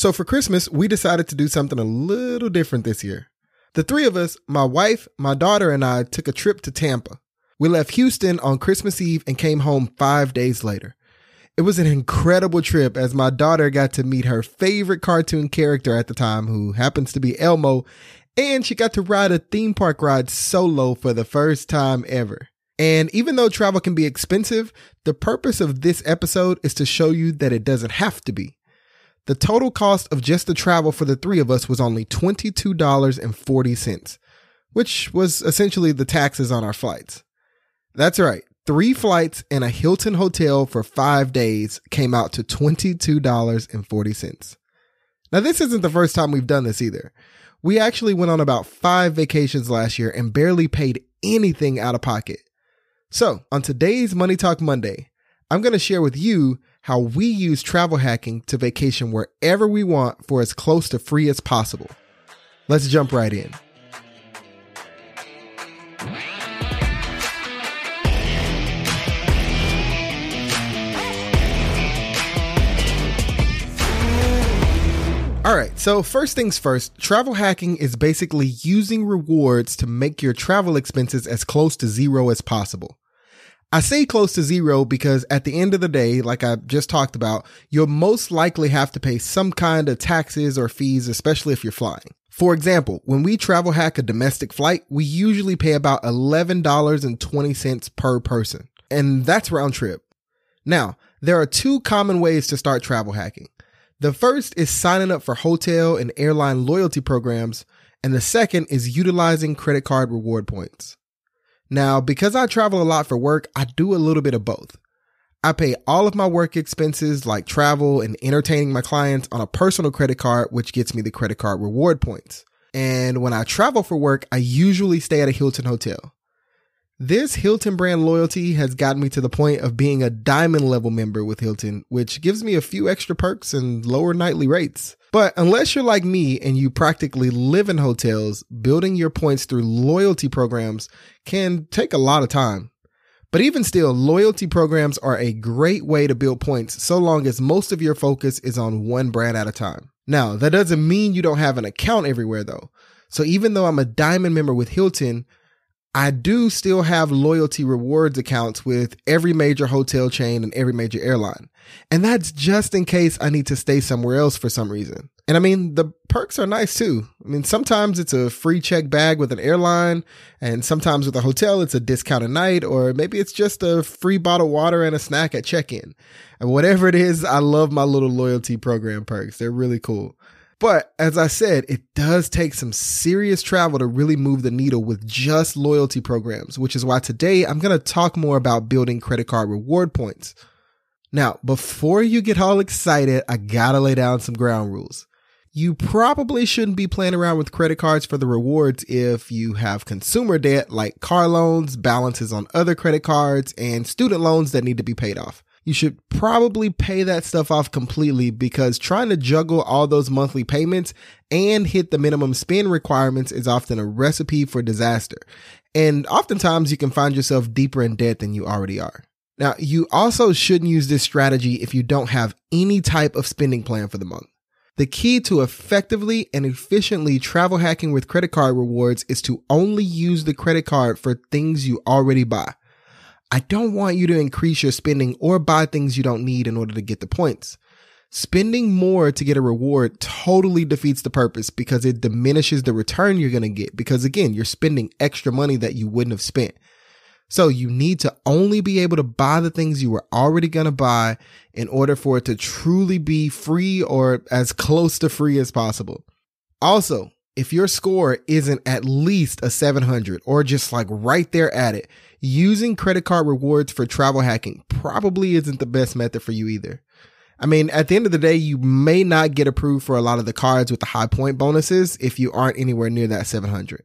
So for Christmas, we decided to do something a little different this year. The three of us, my wife, my daughter, and I took a trip to Tampa. We left Houston on Christmas Eve and came home five days later. It was an incredible trip as my daughter got to meet her favorite cartoon character at the time, who happens to be Elmo, and she got to ride a theme park ride solo for the first time ever. And even though travel can be expensive, the purpose of this episode is to show you that it doesn't have to be. The total cost of just the travel for the three of us was only $22.40, which was essentially the taxes on our flights. That's right. Three flights and a Hilton hotel for five days came out to $22.40. Now, this isn't the first time we've done this either. We actually went on about five vacations last year and barely paid anything out of pocket. So, on today's Money Talk Monday, I'm going to share with you how we use travel hacking to vacation wherever we want for as close to free as possible. Let's jump right in. All right, so first things first, travel hacking is basically using rewards to make your travel expenses as close to zero as possible. I say close to zero because at the end of the day, like I just talked about, you'll most likely have to pay some kind of taxes or fees, especially if you're flying. For example, when we travel hack a domestic flight, we usually pay about $11.20 per person, and that's round trip. Now, there are two common ways to start travel hacking. The first is signing up for hotel and airline loyalty programs, and the second is utilizing credit card reward points. Now, because I travel a lot for work, I do a little bit of both. I pay all of my work expenses like travel and entertaining my clients on a personal credit card, which gets me the credit card reward points. And when I travel for work, I usually stay at a Hilton hotel. This Hilton brand loyalty has gotten me to the point of being a diamond level member with Hilton, which gives me a few extra perks and lower nightly rates. But unless you're like me and you practically live in hotels, building your points through loyalty programs can take a lot of time. But even still, loyalty programs are a great way to build points so long as most of your focus is on one brand at a time. Now, that doesn't mean you don't have an account everywhere though. So even though I'm a diamond member with Hilton, I do still have loyalty rewards accounts with every major hotel chain and every major airline. And that's just in case I need to stay somewhere else for some reason. And I mean, the perks are nice too. I mean, sometimes it's a free check bag with an airline, and sometimes with a hotel, it's a discounted night, or maybe it's just a free bottle of water and a snack at check in. And whatever it is, I love my little loyalty program perks. They're really cool. But as I said, it does take some serious travel to really move the needle with just loyalty programs, which is why today I'm going to talk more about building credit card reward points. Now, before you get all excited, I gotta lay down some ground rules. You probably shouldn't be playing around with credit cards for the rewards if you have consumer debt like car loans, balances on other credit cards, and student loans that need to be paid off you should probably pay that stuff off completely because trying to juggle all those monthly payments and hit the minimum spend requirements is often a recipe for disaster. And oftentimes you can find yourself deeper in debt than you already are. Now, you also shouldn't use this strategy if you don't have any type of spending plan for the month. The key to effectively and efficiently travel hacking with credit card rewards is to only use the credit card for things you already buy. I don't want you to increase your spending or buy things you don't need in order to get the points. Spending more to get a reward totally defeats the purpose because it diminishes the return you're going to get. Because again, you're spending extra money that you wouldn't have spent. So you need to only be able to buy the things you were already going to buy in order for it to truly be free or as close to free as possible. Also, if your score isn't at least a 700 or just like right there at it, using credit card rewards for travel hacking probably isn't the best method for you either. I mean, at the end of the day, you may not get approved for a lot of the cards with the high point bonuses if you aren't anywhere near that 700.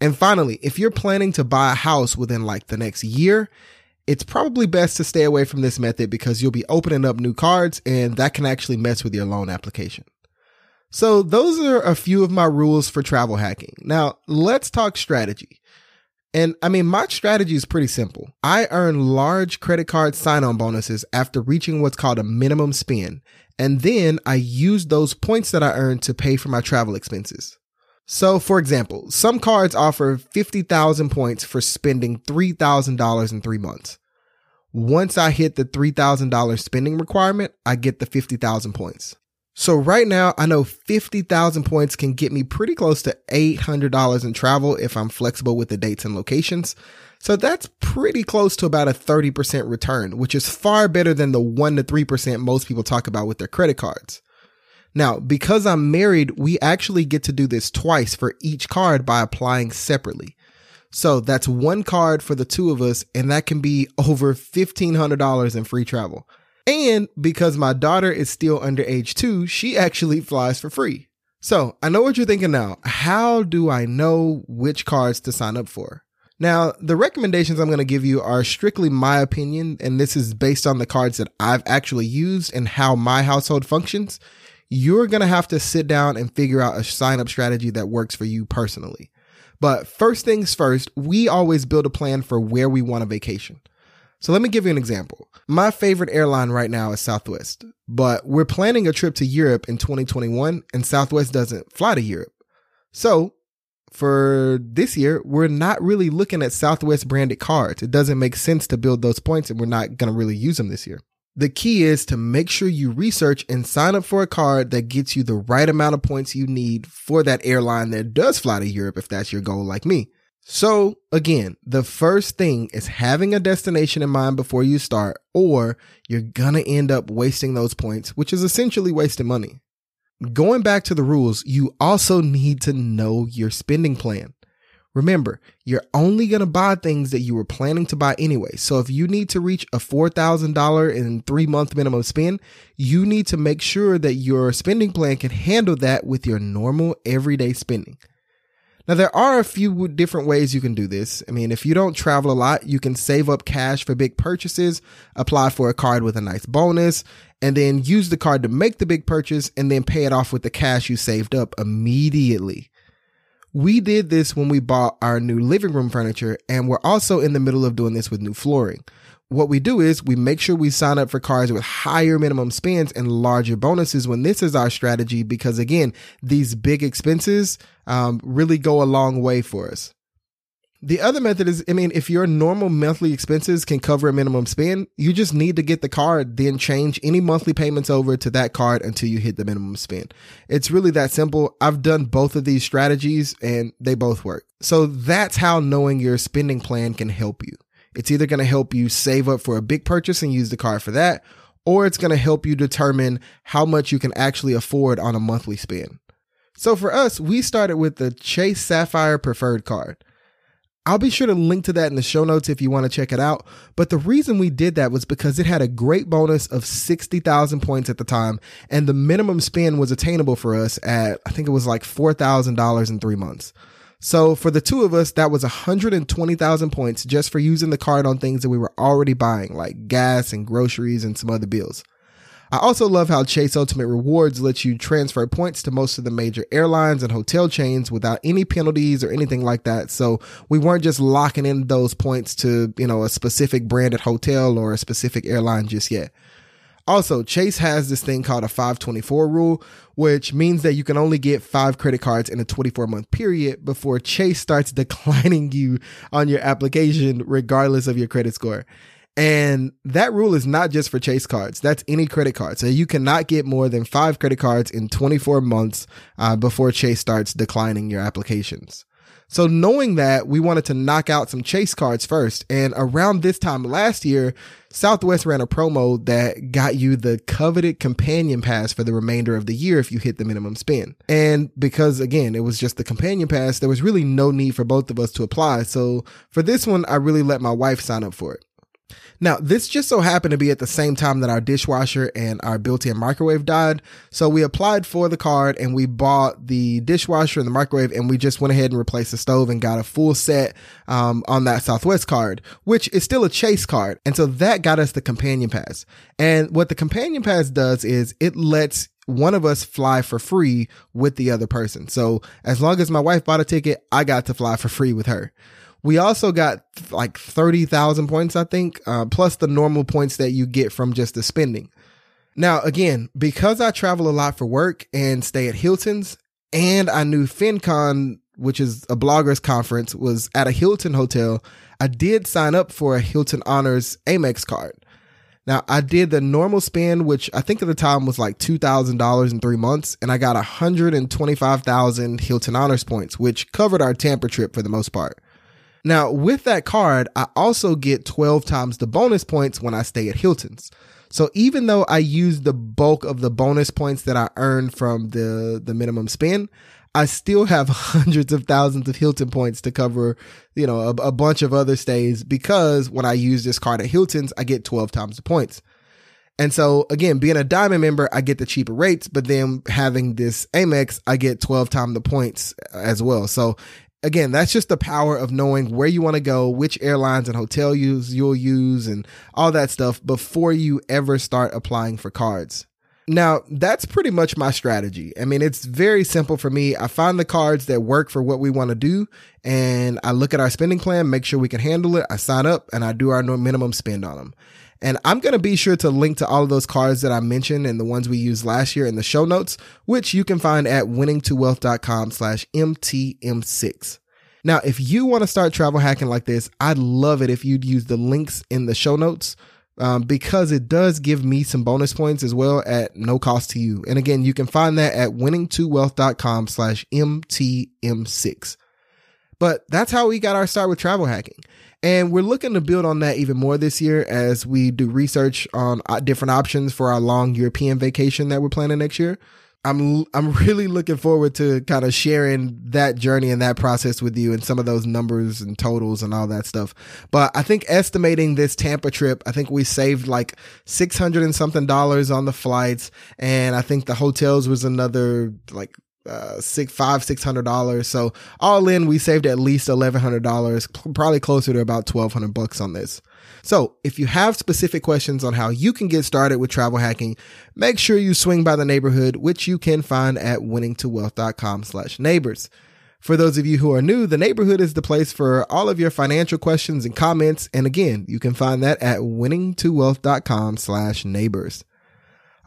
And finally, if you're planning to buy a house within like the next year, it's probably best to stay away from this method because you'll be opening up new cards and that can actually mess with your loan application. So those are a few of my rules for travel hacking. Now let's talk strategy. And I mean, my strategy is pretty simple. I earn large credit card sign on bonuses after reaching what's called a minimum spend. And then I use those points that I earn to pay for my travel expenses. So, for example, some cards offer 50,000 points for spending $3,000 in three months. Once I hit the $3,000 spending requirement, I get the 50,000 points. So right now, I know 50,000 points can get me pretty close to $800 in travel if I'm flexible with the dates and locations. So that's pretty close to about a 30% return, which is far better than the 1 to 3% most people talk about with their credit cards. Now, because I'm married, we actually get to do this twice for each card by applying separately. So that's one card for the two of us, and that can be over $1,500 in free travel. And because my daughter is still under age two, she actually flies for free. So I know what you're thinking now. How do I know which cards to sign up for? Now, the recommendations I'm going to give you are strictly my opinion, and this is based on the cards that I've actually used and how my household functions. You're going to have to sit down and figure out a sign up strategy that works for you personally. But first things first, we always build a plan for where we want a vacation. So let me give you an example. My favorite airline right now is Southwest, but we're planning a trip to Europe in 2021 and Southwest doesn't fly to Europe. So for this year, we're not really looking at Southwest branded cards. It doesn't make sense to build those points and we're not going to really use them this year. The key is to make sure you research and sign up for a card that gets you the right amount of points you need for that airline that does fly to Europe if that's your goal like me. So again, the first thing is having a destination in mind before you start, or you're gonna end up wasting those points, which is essentially wasting money. Going back to the rules, you also need to know your spending plan. Remember, you're only going to buy things that you were planning to buy anyway. So if you need to reach a $4,000 in three month minimum spend, you need to make sure that your spending plan can handle that with your normal everyday spending. Now, there are a few different ways you can do this. I mean, if you don't travel a lot, you can save up cash for big purchases, apply for a card with a nice bonus, and then use the card to make the big purchase and then pay it off with the cash you saved up immediately. We did this when we bought our new living room furniture, and we're also in the middle of doing this with new flooring. What we do is we make sure we sign up for cards with higher minimum spends and larger bonuses when this is our strategy, because again, these big expenses um, really go a long way for us. The other method is, I mean, if your normal monthly expenses can cover a minimum spend, you just need to get the card, then change any monthly payments over to that card until you hit the minimum spend. It's really that simple. I've done both of these strategies and they both work. So that's how knowing your spending plan can help you. It's either going to help you save up for a big purchase and use the card for that, or it's going to help you determine how much you can actually afford on a monthly spend. So for us, we started with the Chase Sapphire Preferred card. I'll be sure to link to that in the show notes if you want to check it out. But the reason we did that was because it had a great bonus of 60,000 points at the time, and the minimum spend was attainable for us at, I think it was like $4,000 in three months. So for the two of us, that was 120,000 points just for using the card on things that we were already buying, like gas and groceries and some other bills. I also love how Chase Ultimate Rewards lets you transfer points to most of the major airlines and hotel chains without any penalties or anything like that. So we weren't just locking in those points to, you know, a specific branded hotel or a specific airline just yet. Also, Chase has this thing called a 524 rule, which means that you can only get five credit cards in a 24 month period before Chase starts declining you on your application, regardless of your credit score. And that rule is not just for Chase cards. That's any credit card. So you cannot get more than five credit cards in 24 months uh, before Chase starts declining your applications. So knowing that, we wanted to knock out some chase cards first. And around this time last year, Southwest ran a promo that got you the coveted companion pass for the remainder of the year if you hit the minimum spend. And because again, it was just the companion pass, there was really no need for both of us to apply. So for this one, I really let my wife sign up for it. Now, this just so happened to be at the same time that our dishwasher and our built-in microwave died. So we applied for the card and we bought the dishwasher and the microwave and we just went ahead and replaced the stove and got a full set um, on that Southwest card, which is still a Chase card. And so that got us the companion pass. And what the companion pass does is it lets one of us fly for free with the other person. So as long as my wife bought a ticket, I got to fly for free with her. We also got like 30,000 points, I think, uh, plus the normal points that you get from just the spending. Now, again, because I travel a lot for work and stay at Hilton's, and I knew FinCon, which is a bloggers conference, was at a Hilton hotel, I did sign up for a Hilton Honors Amex card. Now, I did the normal spend, which I think at the time was like $2,000 in three months, and I got 125,000 Hilton Honors points, which covered our Tampa trip for the most part. Now, with that card, I also get 12 times the bonus points when I stay at Hilton's. So even though I use the bulk of the bonus points that I earned from the, the minimum spend, I still have hundreds of thousands of Hilton points to cover, you know, a, a bunch of other stays because when I use this card at Hilton's, I get 12 times the points. And so again, being a diamond member, I get the cheaper rates, but then having this Amex, I get 12 times the points as well. So again, that's just the power of knowing where you want to go, which airlines and hotel use you'll use and all that stuff before you ever start applying for cards. Now, that's pretty much my strategy. I mean, it's very simple for me. I find the cards that work for what we want to do and I look at our spending plan, make sure we can handle it. I sign up and I do our minimum spend on them. And I'm going to be sure to link to all of those cards that I mentioned and the ones we used last year in the show notes, which you can find at winningtowealth.com slash MTM6. Now, if you want to start travel hacking like this, I'd love it if you'd use the links in the show notes um, because it does give me some bonus points as well at no cost to you. And again, you can find that at winningtowealth.com slash MTM6. But that's how we got our start with travel hacking. And we're looking to build on that even more this year as we do research on uh, different options for our long European vacation that we're planning next year. I'm I'm really looking forward to kind of sharing that journey and that process with you and some of those numbers and totals and all that stuff. But I think estimating this Tampa trip, I think we saved like 600 and something dollars on the flights and I think the hotels was another like uh six five six hundred dollars so all in we saved at least eleven hundred dollars probably closer to about twelve hundred bucks on this so if you have specific questions on how you can get started with travel hacking, make sure you swing by the neighborhood, which you can find at winningtowealth.com slash neighbors. For those of you who are new, the neighborhood is the place for all of your financial questions and comments. And again, you can find that at winningtowealth.com slash neighbors.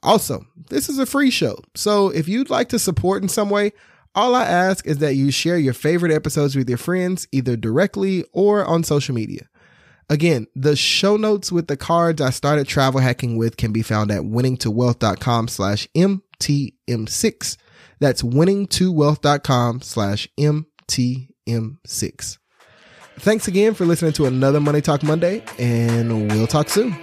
Also, this is a free show. So if you'd like to support in some way, all I ask is that you share your favorite episodes with your friends, either directly or on social media. Again, the show notes with the cards I started travel hacking with can be found at winningtowealth.com slash MTM6. That's winningtowealth.com slash MTM6. Thanks again for listening to another Money Talk Monday, and we'll talk soon.